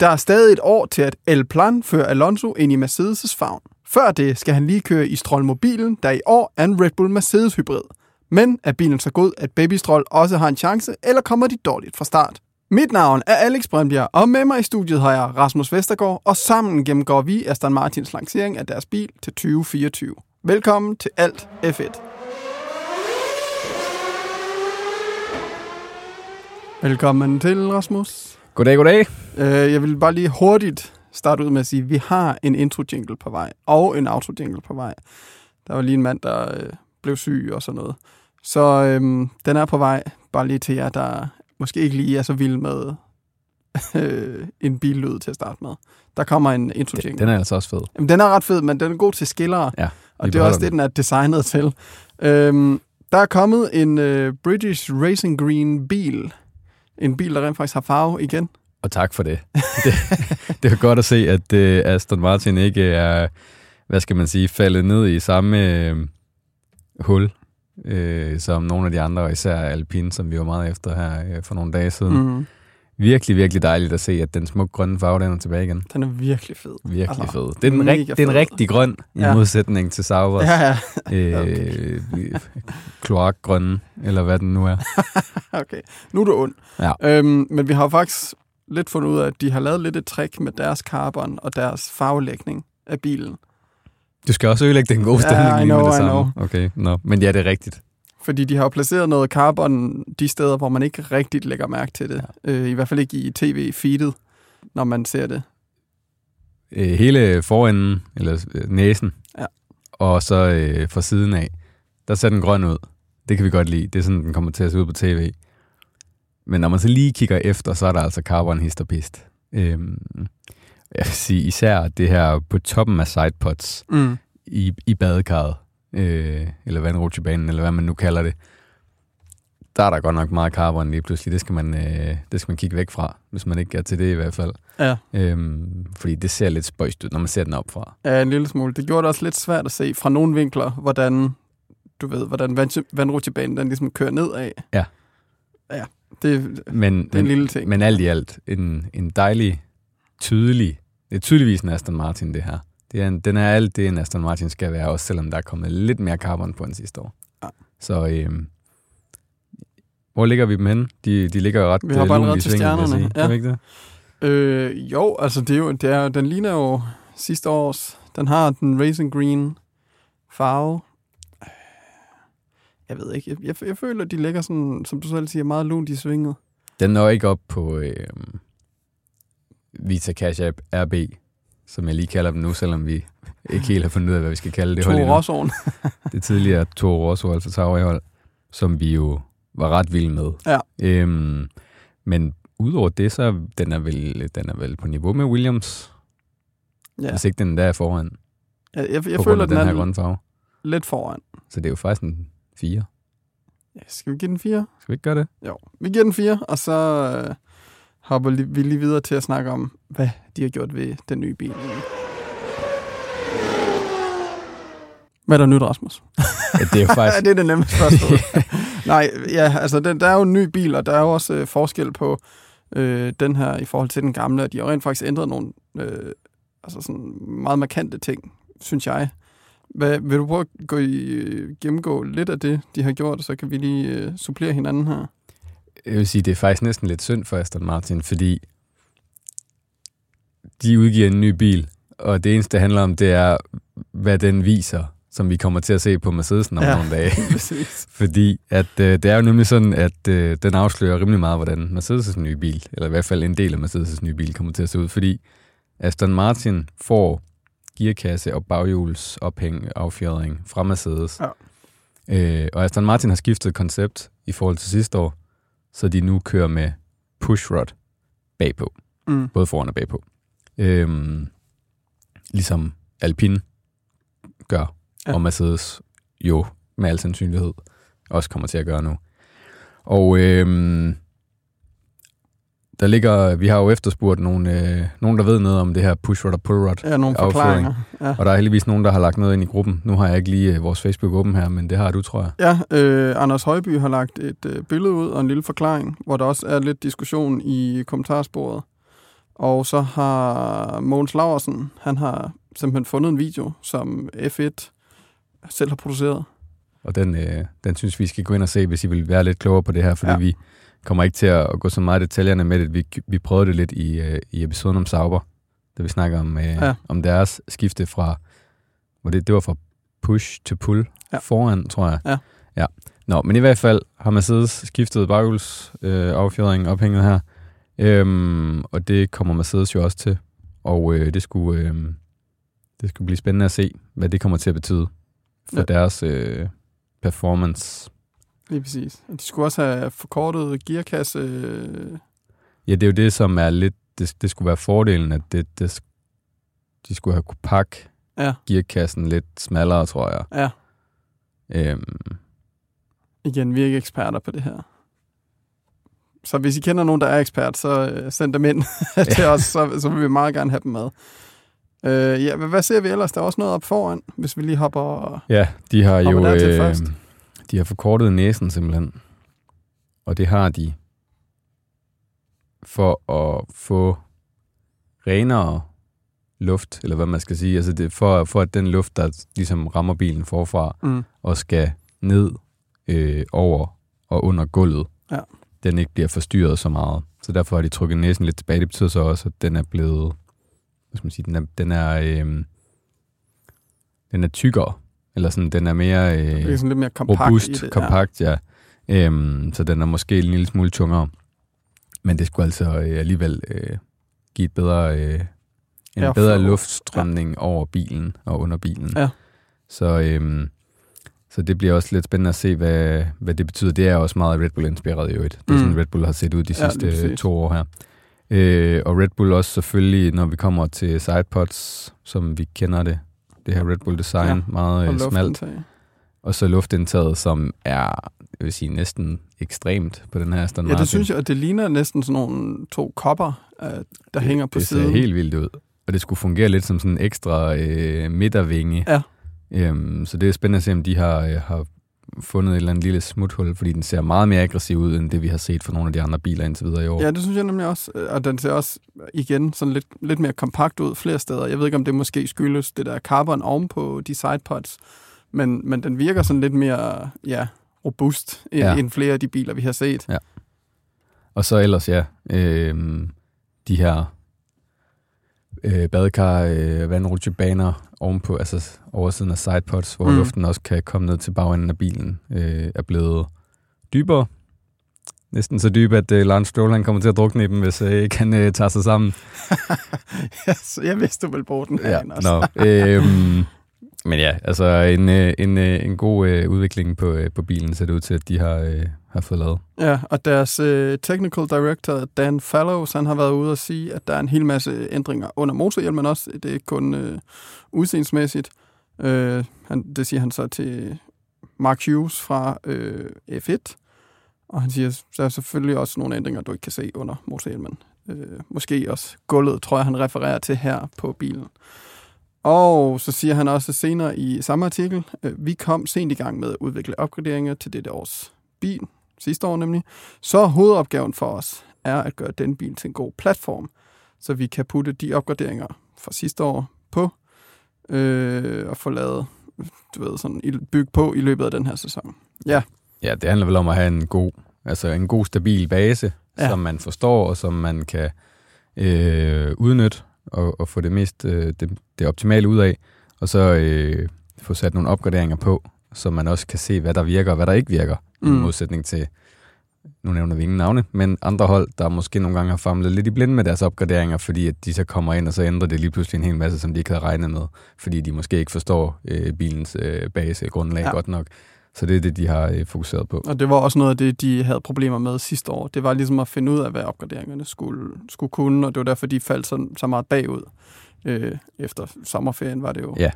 Der er stadig et år til, at El Plan fører Alonso ind i Mercedes' favn. Før det skal han lige køre i Stroll-mobilen, der i år er en Red Bull Mercedes hybrid. Men er bilen så god, at Baby Stroll også har en chance, eller kommer de dårligt fra start? Mit navn er Alex Brøndbjerg, og med mig i studiet har jeg Rasmus Vestergaard, og sammen gennemgår vi Aston Martins lancering af deres bil til 2024. Velkommen til Alt F1. Velkommen til, Rasmus. Goddag, goddag. Uh, jeg vil bare lige hurtigt starte ud med at sige, at vi har en intro-jingle på vej, og en outro-jingle på vej. Der var lige en mand, der uh, blev syg og sådan noget. Så um, den er på vej, bare lige til jer, der måske ikke lige er så vild med øh, en billyd til at starte med. Der kommer en intro Den, den er altså også fed. Jamen, den er ret fed, men den er god til skillere, Ja, og det er også det, den er designet til. Øhm, der er kommet en øh, British Racing Green bil. En bil, der rent faktisk har farve igen. Og tak for det. det, det er godt at se, at øh, Aston Martin ikke er, hvad skal man sige, faldet ned i samme øh, hul, øh, som nogle af de andre, især Alpine, som vi var meget efter her øh, for nogle dage siden. Mm. Mm. Virkelig, virkelig dejligt at se, at den smukke grønne farve, den er tilbage igen. Den er virkelig fed. Virkelig Altså, fed. Det er, den mega rigt, det er en fed. rigtig grøn, i Ja. modsætning til Saubers. Ja, ja. Øh, kloakgrønne, eller hvad den nu er. Okay. Nu er du ond. Ja. Øhm, men vi har faktisk lidt fundet ud af, at de har lavet lidt et trick med deres carbon og deres farvelægning af bilen. Du skal også ødelægge den gode Ja, stemning I lige know, med det I samme. Okay, no. Men ja, det er rigtigt. Fordi de har placeret noget carbon de steder, hvor man ikke rigtigt lægger mærke til det. Ja. Øh, I hvert fald ikke i tv-feedet, når man ser det. øh, hele forenden, eller øh, næsen, Ja. og så øh, fra siden af, der ser den grøn ud. Det kan vi godt lide. Det er sådan, den kommer til at se ud på tv. Men når man så lige kigger efter, så er der altså carbon hist og pist. Øhm, jeg vil sige, især det her på toppen af sidepods Mm. i, i badekarret, øh, eller vandrutsjebanen, eller hvad man nu kalder det, der er der godt nok meget carbon lige pludselig. Det skal man, øh, det skal man kigge væk fra, hvis man ikke er til det i hvert fald. Ja. Øhm, fordi det ser lidt spøjst ud, når man ser den opfra. ja, en lille smule. Det gjorde det også lidt svært at se fra nogle vinkler, hvordan du ved, hvordan vand- vandrutsjebanen den ligesom kører nedad. Ja. Ja, det, Men, det er en men, lille ting. men alt i alt, en, en dejlig, tydelig, det er tydeligvis en Aston Martin, det her. Det er en, den er alt det, en Aston Martin skal være, også selvom der er kommet lidt mere carbon på end sidste år. Ja. Så øhm, hvor ligger vi dem henne? De, de ligger jo ret Vi har bare i til stjernerne, ja. Vi ikke det? Øh, jo, altså det er jo, det er, den ligner jo sidste års. Den har den Racing Green farve. Jeg ved ikke, jeg, jeg, jeg føler, de ligger sådan, som du selv siger, meget lunt i svinget. Den når ikke op på øh, Vita Cash App RB, som jeg lige kalder dem nu, selvom vi ikke helt har fundet ud af, hvad vi skal kalde det hold To endnu. Det tidligere Toro Rosso Alfa Tauri hold, som vi jo var ret vilde med. Ja. Øhm, men udover det, så den er vel, den er vel på niveau med Williams, ja. Ja, hvis ikke den der er foran, jeg, jeg, jeg på føler, den den her er grønne farve. lidt foran. Så det er jo faktisk en 4. Ja, skal vi give den fire? Skal vi ikke gøre det? Jo, vi giver den fire, og så øh, hopper vi lige videre til at snakke om, hvad de har gjort ved den nye bil. Hvad er der nyt, Rasmus? Ja, det er jo faktisk... det er det nemmeste spørgsmål. Nej, ja, altså den, der er jo en ny bil, og der er jo også øh, forskel på øh, den her i forhold til den gamle, og de har rent faktisk ændret nogle øh, altså sådan meget markante ting, synes jeg. Hvad, vil du prøve at gå i, øh, gennemgå lidt af det, de har gjort, og så kan vi lige øh, supplere hinanden her? Jeg vil sige, det er faktisk næsten lidt synd for Aston Martin, fordi de udgiver en ny bil, og det eneste, det handler om, det er, hvad den viser, som vi kommer til at se på Mercedesen om Ja. nogle dage. Fordi at, øh, det er jo nemlig sådan, at øh, den afslører rimelig meget, hvordan Mercedes' nye bil, eller i hvert fald en del af Mercedes' nye bil, kommer til at se ud. Fordi Aston Martin får gearkasse og baghjuls ophæng affjedring fra Mercedes. Ja. Øh, og Aston Martin har skiftet koncept i forhold til sidste år, så de nu kører med pushrod bagpå. Mm. Både foran og bagpå. Øhm, ligesom Alpine gør, ja. og Mercedes jo med al sandsynlighed også kommer til at gøre nu. Og øhm, der ligger, vi har jo efterspurgt nogle, øh, nogen, der ved noget om det her push rod og pull rod. Ja, nogle Afføring. forklaringer. Ja. Og der er heldigvis nogen, der har lagt noget ind i gruppen. Nu har jeg ikke lige øh, vores Facebook åben her, men det har du, tror jeg. Ja, øh, Anders Højby har lagt et øh, billede ud og en lille forklaring, hvor der også er lidt diskussion i kommentarsporet Og så har Mogens Laversen, han har simpelthen fundet en video, som F1 selv har produceret. Og den, øh, den synes vi skal gå ind og se, hvis I vil være lidt klogere på det her, fordi ja. vi kommer ikke til at gå så meget i detaljerne med det. Vi, vi prøvede det lidt i, øh, i episoden om Sauber, da vi snakker om, øh, ja. om deres skifte fra, hvor det, det var fra push til pull ja. foran, tror jeg. Ja. ja. Nå, men i hvert fald har Mercedes skiftet baghjuls øh, affjedring ophænget her, øhm, og det kommer Mercedes jo også til, og øh, det skulle... Øh, det skulle blive spændende at se, hvad det kommer til at betyde for ja. deres øh, performance. Lige præcis. Og de skulle også have forkortet gearkasse. Øh... Ja, det er jo det, som er lidt... Det, det skulle være fordelen, at det, det, de skulle have kunne pakke ja. gearkassen lidt smallere, tror jeg. Ja. Øhm. Igen, vi er ikke eksperter på det her. Så hvis I kender nogen, der er ekspert, så øh, send dem ind til os, så, så vil vi meget gerne have dem med. Øh, ja, hvad ser vi ellers? Der er også noget op foran, hvis vi lige hopper Ja, de har jo øh, de har forkortet næsen simpelthen. Og det har de for at få renere luft, eller hvad man skal sige. Altså det for, for at den luft, der ligesom rammer bilen forfra, mm. og skal ned øh, over og under gulvet, ja. den ikke bliver forstyrret så meget. Så derfor har de trykket næsen lidt tilbage. Det betyder så også, at den er blevet hvad skal man sige, den er, den er, øh, den er tykkere, eller sådan, den er mere øh, det er sådan lidt mere kompakt robust, i det, kompakt, ja. ja. Øhm, så den er måske en lille smule tungere. Men det skulle altså øh, alligevel øh, give et bedre, øh, en ja, bedre luftstrømning ja. over bilen og under bilen. Ja. Så, øh, så det bliver også lidt spændende at se, hvad, hvad det betyder. Det er også meget Red Bull-inspireret i øvrigt. Det er mm. sådan, Red Bull har set ud de sidste ja, to år her. Øh, og Red Bull også selvfølgelig, når vi kommer til sidepods, som vi kender det, det her Red Bull design, ja, meget og øh, smalt. Og så luftindtaget, som er, jeg vil sige, næsten ekstremt på den her Aston Martin. Ja, det synes jeg, og det ligner næsten sådan nogle to kopper, øh, der det, hænger på det siden. Det ser helt vildt ud. Og det skulle fungere lidt som sådan en ekstra øh, midtervinge. Ja. Øhm, så det er spændende at se, om de har, øh, har fundet et eller andet lille smuthul, fordi den ser meget mere aggressiv ud, end det vi har set for nogle af de andre biler indtil videre i år. Ja, det synes jeg nemlig også. Og den ser også igen sådan lidt, lidt mere kompakt ud flere steder. Jeg ved ikke, om det måske skyldes det der carbon ovenpå de sidepods, men, men den virker sådan lidt mere ja, robust end, ja. end flere af de biler, vi har set. Ja. Og så ellers, ja, øh, de her øh, badekar, øh, vandrutsjebaner ovenpå, altså oversiden af sidepods, hvor mm. luften også kan komme ned til bagenden af bilen, øh, er blevet dybere. Næsten så dyb, at øh, Lance Stroll han kommer til at drukne i dem, hvis øh, ikke han øh, tager sig sammen. yes, jeg vidste, du ville bruge den ja, også. no, øh, men ja, altså en, øh, en, øh, en god øh, udvikling på, øh, på bilen ser det ud til, at de har, øh, har fået lavet. Ja, og deres øh, technical director, Dan Fallows, han har været ude og sige, at der er en hel masse ændringer under motorhjelmen også. Det er ikke kun øh, udseendsmæssigt. Øh, han, det siger han så til Mark Hughes fra øh, F1. Og han siger, der er selvfølgelig også nogle ændringer, du ikke kan se under motorhjelmen. Øh, måske også gulvet, tror jeg, han refererer til her på bilen. Og så siger han også senere i samme artikel, øh, vi kom sent i gang med at udvikle opgraderinger til dette års bil, sidste år nemlig. Så hovedopgaven for os er at gøre den bil til en god platform, så vi kan putte de opgraderinger fra sidste år på, øh, og få lavet, du ved, sådan bygge på i løbet af den her sæson. Ja. Ja, det handler vel om at have en god, altså en god stabil base, ja. som man forstår, og som man kan øh, udnytte og, og få det mest øh, det, det optimale ud af, og så øh, få sat nogle opgraderinger på, så man også kan se, hvad der virker og hvad der ikke virker, mm. i modsætning til, nu nævner vi ingen navne, men andre hold, der måske nogle gange har famlet lidt i blinde med deres opgraderinger, fordi at de så kommer ind, og så ændrer det lige pludselig en hel masse, som de ikke havde regnet med, fordi de måske ikke forstår øh, bilens øh, base grundlag ja. godt nok. Så det er det, de har øh, fokuseret på. Og det var også noget af det, de havde problemer med sidste år. Det var ligesom at finde ud af, hvad opgraderingerne skulle, skulle kunne, og det var derfor, de faldt så, så meget bagud. Øh, efter sommerferien var det jo. Ja.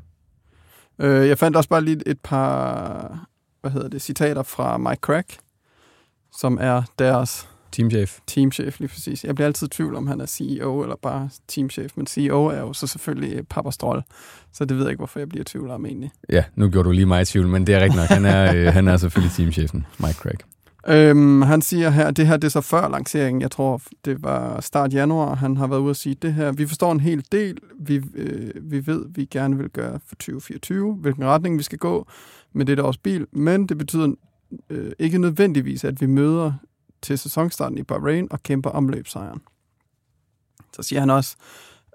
Øh, jeg fandt også bare lige et par hvad hedder det, citater fra Mike Crack, som er deres Teamchef. Teamchef, lige præcis. Jeg bliver altid i tvivl om, han er CEO eller bare teamchef, men CEO er jo så selvfølgelig Papa Stroll, så det ved jeg ikke, hvorfor jeg bliver i tvivl om egentlig. Ja, nu gjorde du lige mig i tvivl, men det er rigtigt nok. Han er, øh, han er selvfølgelig teamchefen, Mike Craig. Øhm, han siger her, det her det er så før lanceringen, jeg tror det var start januar, han har været ude at sige det her. Vi forstår en hel del, vi, øh, vi ved, vi gerne vil gøre for 2024, hvilken retning vi skal gå med det års bil, men det betyder øh, ikke nødvendigvis, at vi møder til sæsonstarten i Bahrain og kæmper om løbsejren. Så siger han også,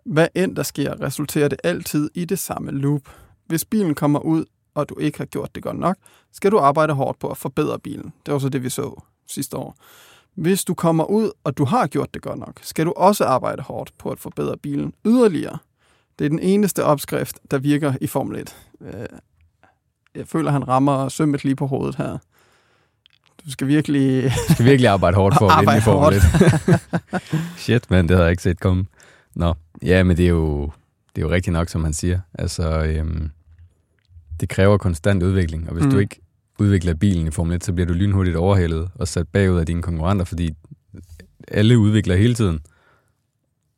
hvad end der sker, resulterer det altid i det samme loop. Hvis bilen kommer ud, og du ikke har gjort det godt nok, skal du arbejde hårdt på at forbedre bilen. Det var så det, vi så sidste år. Hvis du kommer ud, og du har gjort det godt nok, skal du også arbejde hårdt på at forbedre bilen yderligere. Det er den eneste opskrift, der virker i Formel 1. Øh, jeg føler, han rammer sømmet lige på hovedet her. Du skal virkelig... Du skal virkelig arbejde hårdt for at vinde i Formel 1. Shit, man, det havde jeg ikke set komme. Nå, ja, men det er jo, det er jo rigtigt nok, som han siger. Altså, øhm, det kræver konstant udvikling, og hvis mm. du ikke udvikler bilen i Formel 1, så bliver du lynhurtigt overhældet og sat bagud af dine konkurrenter, fordi alle udvikler hele tiden.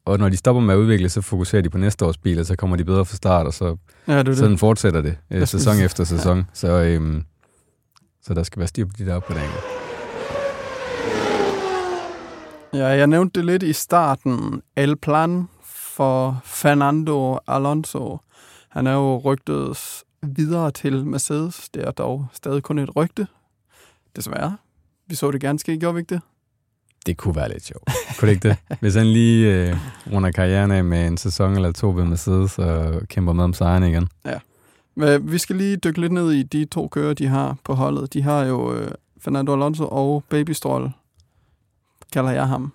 Og når de stopper med at udvikle, så fokuserer de på næste års bil, og så kommer de bedre fra start, og så ja, det sådan det. fortsætter det øh, sæson efter sæson. Ja. Så, øhm, så der skal være styr på de der opgraderinger. Ja, jeg nævnte det lidt i starten. El Plan for Fernando Alonso. Han er jo rygtet videre til Mercedes. Det er dog stadig kun et rygte. Desværre. Vi så det gerne ske, gjorde vi ikke det? Det kunne være lidt sjovt. Kunne det ikke det? Hvis han lige øh, runder karrieren af med en sæson eller to ved Mercedes og kæmper med om sejren igen. Ja. Men vi skal lige dykke lidt ned i de to kører, de har på holdet. De har jo øh, Fernando Alonso og Baby Stroll, kalder jeg ham.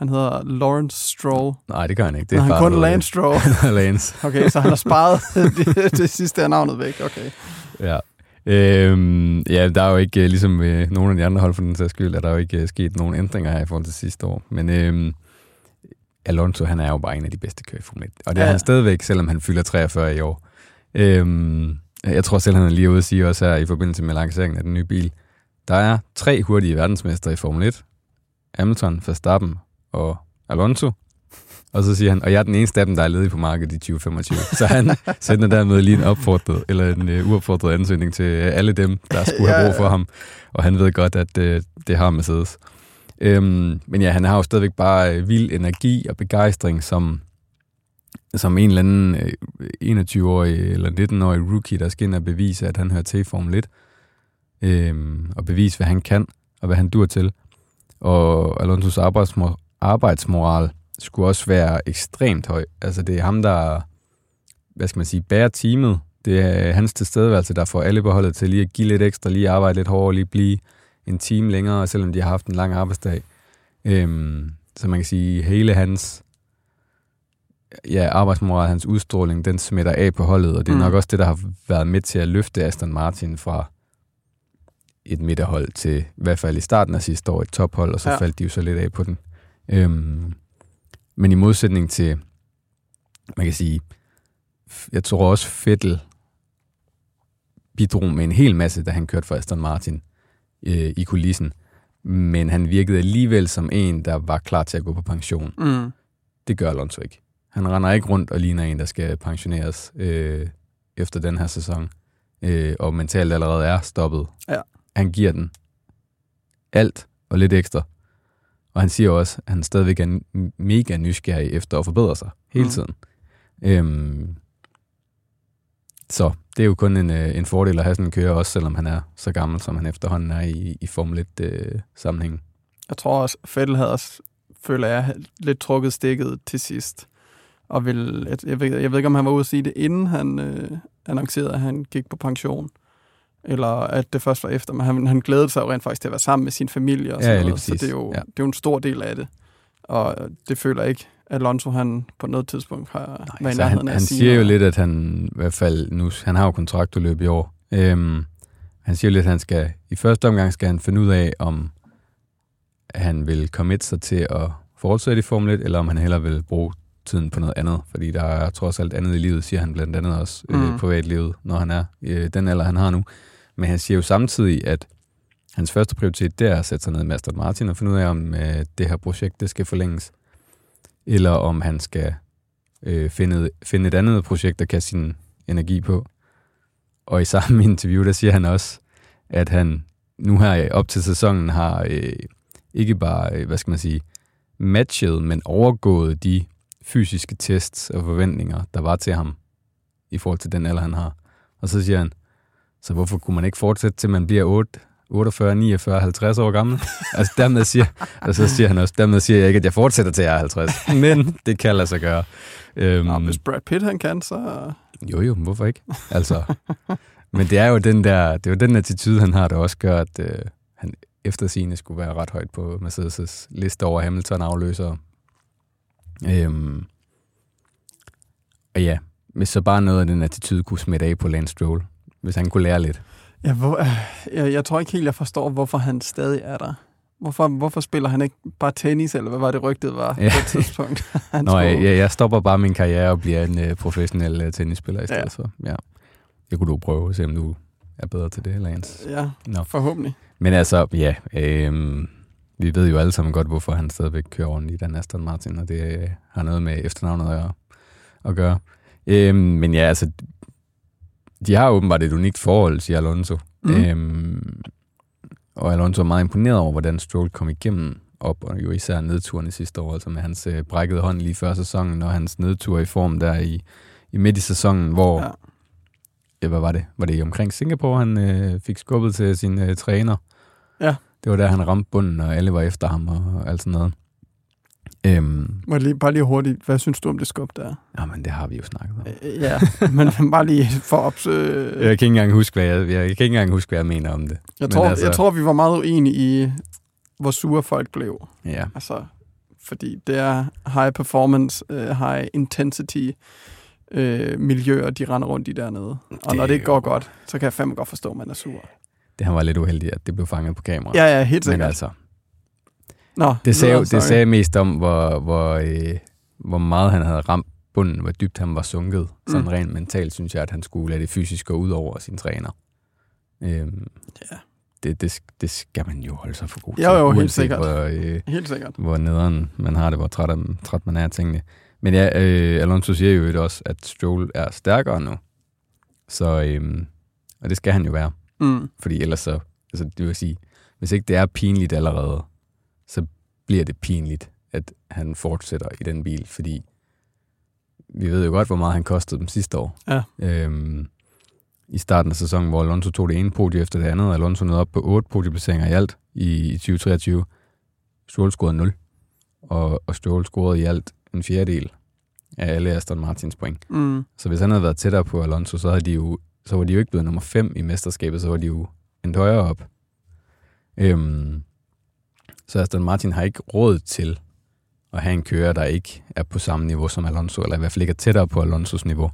Han hedder Lawrence Stroll. Nej, det gør han ikke. Det er han kun Lance Stroll. Lance. okay, så han har sparet det, det sidste af navnet væk. Okay. Ja. Øhm, ja, der er jo ikke, øh, ligesom øh, nogle af de andre hold for den sags skyld, er der jo ikke øh, sket nogen ændringer her i forhold til sidste år. Men øhm, Alonso, han er jo bare en af de bedste kører i Formel 1. Og det er ja. han stadigvæk, selvom han fylder 43 i år. Øhm, jeg tror selv, han er lige ude at sige også her i forbindelse med lanceringen af den nye bil. Der er tre hurtige verdensmester i Formel 1. Hamilton, Verstappen og Alonso. Og så siger han, og jeg er den eneste af dem, der er ledig på markedet i 2025. Så han sender dermed lige en opfordret, eller en uh, uopfordret ansøgning til alle dem, der skulle have brug for ham. Og han ved godt, at uh, det har Mercedes. Øhm, men ja, han har jo stadigvæk bare uh, vild energi og begejstring, som, som en eller anden uh, 21-årig eller 19-årig rookie, der skal ind og bevise, at han hører til i Formel 1. Øhm, og bevise, hvad han kan, og hvad han dur til. Og Alonso's arbejdsmor- arbejdsmoral skulle også være ekstremt høj. Altså det er ham, der, hvad skal man sige, bærer teamet. Det er hans tilstedeværelse, der får alle beholdet til lige at give lidt ekstra, lige arbejde lidt hårdere, lige blive en time længere, selvom de har haft en lang arbejdsdag. Øhm, så man kan sige, hele hans ja, arbejdsmoral, hans udstråling, den smitter af på holdet, og det er mm. nok også det, der har været med til at løfte Aston Martin fra et midterhold til, i hvert fald i starten af sidste år, et tophold, og så ja. faldt de jo så lidt af på den. Øhm, men i modsætning til, man kan sige, jeg tror også Fettel bidrog med en hel masse, da han kørte for Aston Martin øh, i kulissen. Men han virkede alligevel som en, der var klar til at gå på pension. Mm. Det gør Alonso ikke. Han render ikke rundt og ligner en, der skal pensioneres øh, efter den her sæson. Øh, og mentalt allerede er stoppet. Ja. Han giver den alt og lidt ekstra. Og han siger også, at han stadigvæk er mega nysgerrig efter at forbedre sig hele mm. tiden. Øhm, så det er jo kun en, øh, en fordel at have sådan en kører, også selvom han er så gammel, som han efterhånden er i, i Formel 1-sammenhæng. Øh, jeg tror også, Fettel havde også, føler jeg, lidt trukket stikket til sidst. Og vil, jeg, jeg, ved, jeg ved ikke, om han var ude at sige det, inden han øh, annoncerede, at han gik på pension eller at det først var efter, men han, han glædede sig jo rent faktisk til at være sammen med sin familie og sådan ja, noget, så det er, jo, ja. det er jo en stor del af det. Og det føler jeg ikke, at Alonso han på noget tidspunkt har Nej, været i han, han siger jo lidt, at han i hvert fald nu, han har jo kontraktudløb i år. Øhm, han siger jo lidt, at han skal, i første omgang skal han finde ud af, om han vil commit sig til at fortsætte i Formel 1, eller om han hellere vil bruge tiden på noget andet, fordi der er trods alt andet i livet, siger han blandt andet også, øh, mm. øh, privatlivet, når han er øh, den alder, han har nu. Men han siger jo samtidig, at hans første prioritet, det er at sætte sig ned med Aston Martin og finde ud af, om øh, det her projekt, det skal forlænges, eller om han skal øh, finde, finde et andet projekt, der kan sin energi på. Og i samme interview, der siger han også, at han nu her øh, op til sæsonen har øh, ikke bare, øh, hvad skal man sige, matchet, men overgået de fysiske tests og forventninger, der var til ham i forhold til den alder, han har. Og så siger han, så hvorfor kunne man ikke fortsætte til man bliver 8, 48, 49, 50 år gammel? altså dermed siger, og så siger han også, dermed siger jeg ikke, at jeg fortsætter til jeg er 50, men det kan lade sig gøre. Øhm, Nå, hvis Brad Pitt han kan, så... Jo jo, hvorfor ikke? Altså, men det er jo den der, det er jo den attitude, han har, der også gør, at øh, han efter sine skulle være ret højt på Mercedes' liste over Hamilton afløser. Øhm, og ja, hvis så bare noget af den attitude kunne smitte af på Lance Stroll, hvis han kunne lære lidt. Ja, hvor, øh, jeg, jeg tror ikke helt, jeg forstår, hvorfor han stadig er der. Hvorfor, hvorfor spiller han ikke bare tennis, eller hvad var det rygtet var ja. på et tidspunkt? han Nå, jeg, jeg stopper bare min karriere og bliver en uh, professionel uh, tennisspiller i stedet ja. for. Ja. Det kunne du prøve at se, om du er bedre til det, Lance. Ja, Nå. forhåbentlig. Men altså, ja, øh, vi ved jo alle sammen godt, hvorfor han stadigvæk kører rundt i den Aston Martin, og det øh, har noget med efternavnet at, at gøre. Øh, men ja, altså, de har åbenbart et unikt forhold, siger Alonso. Mm. Øhm, og Alonso er meget imponeret over, hvordan Stroll kom igennem op, og jo især nedturen i sidste år, altså med hans øh, brækkede hånd lige før sæsonen, og hans nedtur i form der i, i midt i sæsonen, hvor, ja. ja, hvad var det? Var det omkring Singapore, han øh, fik skubbet til sin øh, træner? Ja. Det var der, han ramte bunden, og alle var efter ham og alt sådan noget. Øhm, Må jeg lige, bare lige hurtigt, hvad synes du om det skub der? Jamen, det har vi jo snakket om. Øh, ja, men bare lige for at opsøge... Jeg kan ikke engang huske, hvad jeg, jeg, kan ikke engang huske, hvad jeg mener om det. Jeg tror, altså, jeg tror vi var meget uenige i, hvor sure folk blev. Ja. Altså, fordi det er high performance, uh, high intensity uh, miljøer, de render rundt i dernede. Og det når det ikke går jo... godt, så kan jeg fandme godt forstå, at man er sur. Det han var lidt uheldig, at det blev fanget på kamera. Ja, ja, helt sikkert. Men altså, Nå, det, sagde, det sagde mest om, hvor, hvor, øh, hvor meget han havde ramt bunden, hvor dybt han var sunket. Mm. Sådan rent mentalt synes jeg, at han skulle lade det fysisk gå ud over sin træner. Øhm, ja. Det, det, det skal man jo holde sig for god til. Jo, jo, helt sikkert. Hvor, øh, helt sikkert. Hvor nederen man har det, hvor træt, træt man er af tingene. Men ja, øh, Alonso siger jo også, at Stroll er stærkere nu. Så, øh, og det skal han jo være. Mm. Fordi ellers så, altså det vil sige, hvis ikke det er pinligt allerede, så bliver det pinligt, at han fortsætter i den bil, fordi vi ved jo godt, hvor meget han kostede dem sidste år. Ja. Øhm, I starten af sæsonen, hvor Alonso tog det ene podie efter det andet, Alonso nåede op på otte podieplaceringer i alt i, i 2023. Stroll scorede 0, og, og Stroll scorede i alt en fjerdedel af alle Aston Martins point. Mm. Så hvis han havde været tættere på Alonso, så, havde de jo, så var de jo ikke blevet nummer 5 i mesterskabet, så var de jo en højere op. Øhm, så Aston Martin har ikke råd til at have en kører, der ikke er på samme niveau som Alonso, eller i hvert fald ikke er tættere på Alonsos niveau.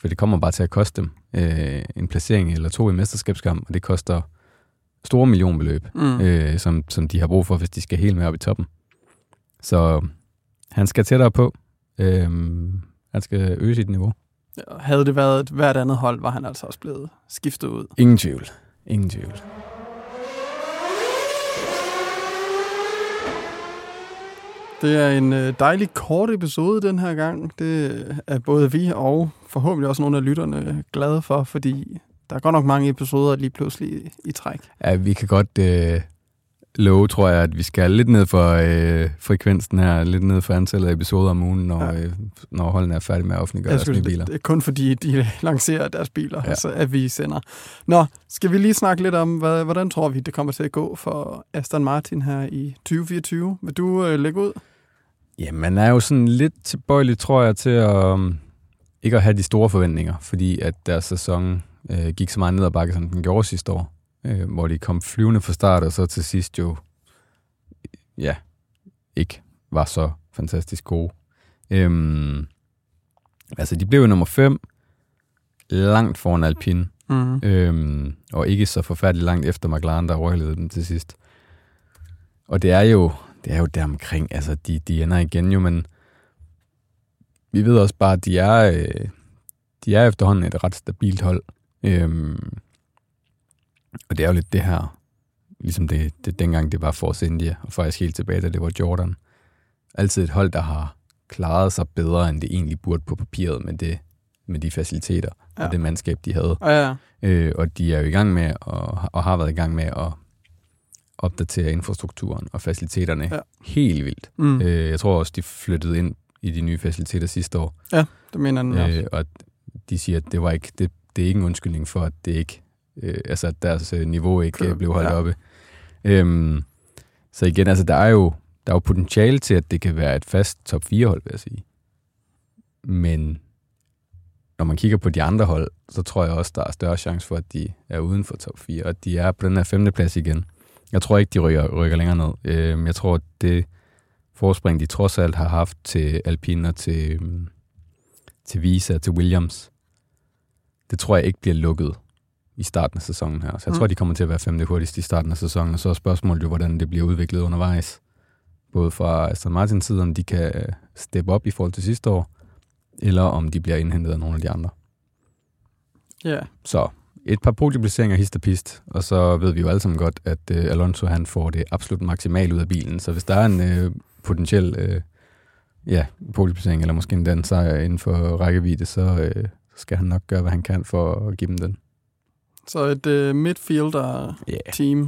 For det kommer bare til at koste dem øh, en placering eller to i mesterskabskamp, og det koster store millionbeløb, mm. øh, som, som de har brug for, hvis de skal helt med op i toppen. Så han skal tættere på. Øh, han skal øge sit niveau. Havde det været et hvert andet hold, var han altså også blevet skiftet ud. Ingen tvivl. Ingen tvivl. Det er en øh, dejlig kort episode den her gang. Det er både vi og forhåbentlig også nogle af lytterne glade for, fordi der er godt nok mange episoder lige pludselig i træk. Ja, vi kan godt øh, love, tror jeg, at vi skal lidt ned for øh, frekvensen her, lidt ned for antallet af episoder om ugen, når, ja. øh, når holdene er færdige med at offentliggøre deres nye biler. Det er kun fordi, de lancerer deres biler, ja. så at vi sender. Nå, skal vi lige snakke lidt om, hvad, hvordan tror vi, det kommer til at gå for Aston Martin her i 2024? Vil du øh, lægge ud? Ja, man er jo sådan lidt tilbøjelig, tror jeg, til at um, ikke at have de store forventninger, fordi at deres sæson øh, gik så meget ned ad bakke, som den gjorde sidste år, øh, hvor de kom flyvende fra start, og så til sidst jo, ja, ikke var så fantastisk gode. Øhm, altså, de blev jo nummer 5, langt foran Alpine, mm. øhm, og ikke så forfærdeligt langt efter McLaren, der røglede dem til sidst. Og det er jo, det er jo der omkring, altså de, de ender igen jo, men vi ved også bare, at de er, øh, de er efterhånden et ret stabilt hold. Øhm, og det er jo lidt det her, ligesom det, det dengang det var Force India, og faktisk helt tilbage, da det var Jordan. Altid et hold, der har klaret sig bedre, end det egentlig burde på papiret med, det, med de faciliteter ja. og det mandskab, de havde. Ja, ja. Øh, og de er jo i gang med, og, og har været i gang med at opdatere infrastrukturen og faciliteterne Ja. ja. helt vildt. Mm. Øh, jeg tror også, de flyttede ind i de nye faciliteter sidste år, Det mener også. øh, og de siger, at det, var ikke, det, det er ikke en undskyldning for, at det ikke, øh, altså at deres øh, niveau ikke Kører, øh, blev holdt ja. ja. oppe. Øhm, så igen, altså der er jo der er jo potentiale til, at det kan være et fast top 4 hold, vil jeg sige. Men når man kigger på de andre hold, så tror jeg også, der er større chance for, at de er uden for top 4, og de er på den her femte plads igen. Jeg tror ikke, de rykker, rykker længere ned. Øhm, jeg tror, at det forspring, de trods alt har haft til Alpine og til, øhm, til Visa til Williams, det tror jeg ikke bliver lukket i starten af sæsonen her. Så jeg Mm. tror, de kommer til at være femte hurtigst i starten af sæsonen, og så er spørgsmålet jo, hvordan det bliver udviklet undervejs. Både fra Aston Martins side, om de kan steppe op i forhold til sidste år, eller om de bliver indhentet af nogle af de andre. Ja, Så et par podieplaceringer hist og pist, og så ved vi jo alle sammen godt, at øh, Alonso han får det absolut maksimalt ud af bilen. Så hvis der er en øh, potentiel øh, ja, podieplacering, eller måske en sejr inden for rækkevidde, så, øh, skal han nok gøre, hvad han kan for at give dem den. så et uh, midfielder-team, Ja,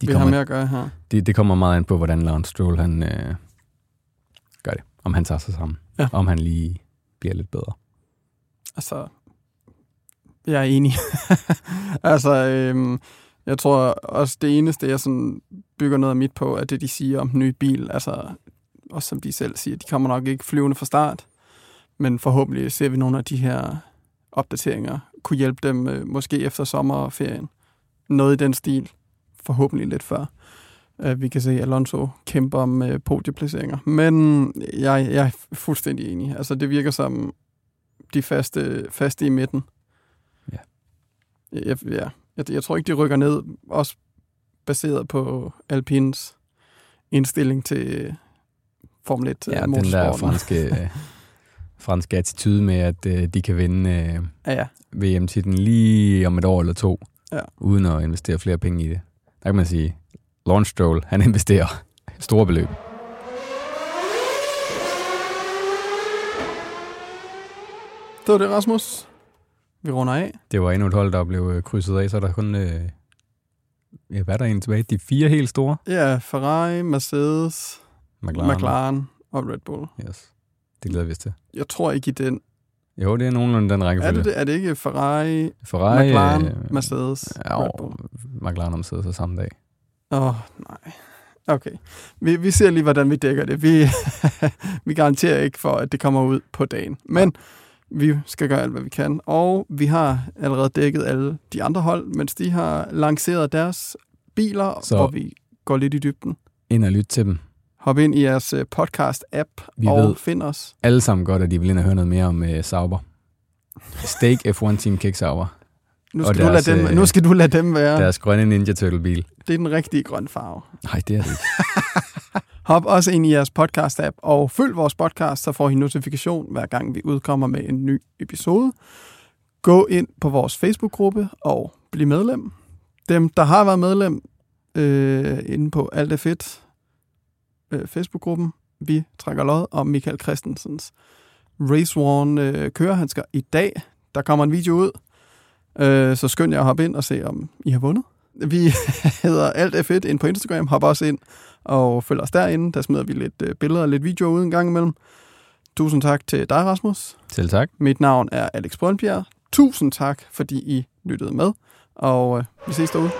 de vi har kommer, med at gøre her. det, det kommer meget an på, hvordan Lance Stroll han, øh, gør det. Om han tager sig sammen. Ja. Om han lige bliver lidt bedre. Altså, jeg er enig. altså, øhm, jeg tror også, det eneste, jeg sådan bygger noget af mit på, er det, de siger om den nye bil. Altså, også som de selv siger, de kommer nok ikke flyvende fra start, men forhåbentlig ser vi nogle af de her opdateringer kunne hjælpe dem øh, måske efter sommerferien. Noget i den stil. Forhåbentlig lidt før. Øh, vi kan se, at Alonso kæmper om øh, podieplaceringer. Men jeg, jeg er fuldstændig enig. Altså, det virker som de faste, faste i midten. Jeg, ja. Jeg, jeg tror ikke, de rykker ned, også baseret på Alpines indstilling til Formel 1 Ja, ja, den der franske, øh, franske attitude med, at øh, de kan vinde øh, Ja, ja. VM-titlen lige om et år eller to, Ja. uden at investere flere penge i det. Der kan man sige, Launch Stroll, han investerer store beløb. Det var det, Rasmus. Vi runder af. Det var endnu et hold, der blev øh, krydset af, så er der kun, øh, ja, hvad er der egentlig tilbage? De fire helt store? Ja, Ferrari, Mercedes, McLaren. McLaren, og Red Bull. Yes. Det glæder vi os til. Jeg tror ikke i den. Jo, det er nogenlunde den Er rækkefølge. det, det? er det ikke Ferrari, Ferrari, McLaren, øh, Mercedes, ja, Red Bull? McLaren og Mercedes er samme dag. Åh, oh, nej. Okay. Vi, vi ser lige, hvordan vi dækker det. Vi, vi garanterer ikke for, at det kommer ud på dagen. Men vi skal gøre alt, hvad vi kan. Og vi har allerede dækket alle de andre hold, mens de har lanceret deres biler, Så- hvor vi går lidt i dybden. Ind og lyt til dem. Hop ind i jeres øh, podcast-app Vi og ved- find os. Alle sammen godt, at de vil ind og høre noget mere om uh, Sauber. Stake F1 Team Kick Sauber. Nu skal, du deres, lade dem, øh, nu skal du lade dem være. Deres grønne Ninja Turtle bil. Det er den rigtige grønne farve. Nej, det er det ikke. Hop også ind i jeres podcast-app og følg vores podcast, så får I notifikation hver gang vi udkommer med en ny episode. Gå ind på vores Facebook-gruppe og bliv medlem. Dem, der har været medlem øh, inde på Alt er fedt øh, Facebook-gruppen, vi trækker lod om Michael Christensens Race One øh, kørehandsker i dag. Der kommer en video ud, øh, så skynd jer at hoppe ind og se, om I har vundet. Vi hedder Alt er fedt ind på Instagram. Hop også ind og følg os derinde. Der smider vi lidt øh, billeder og lidt video ud en gang imellem. Tusind tak til dig, Rasmus. Selv tak. Mit navn er Alex Brøndbjerg. Tusind tak, fordi I lyttede med, og øh, vi ses derude.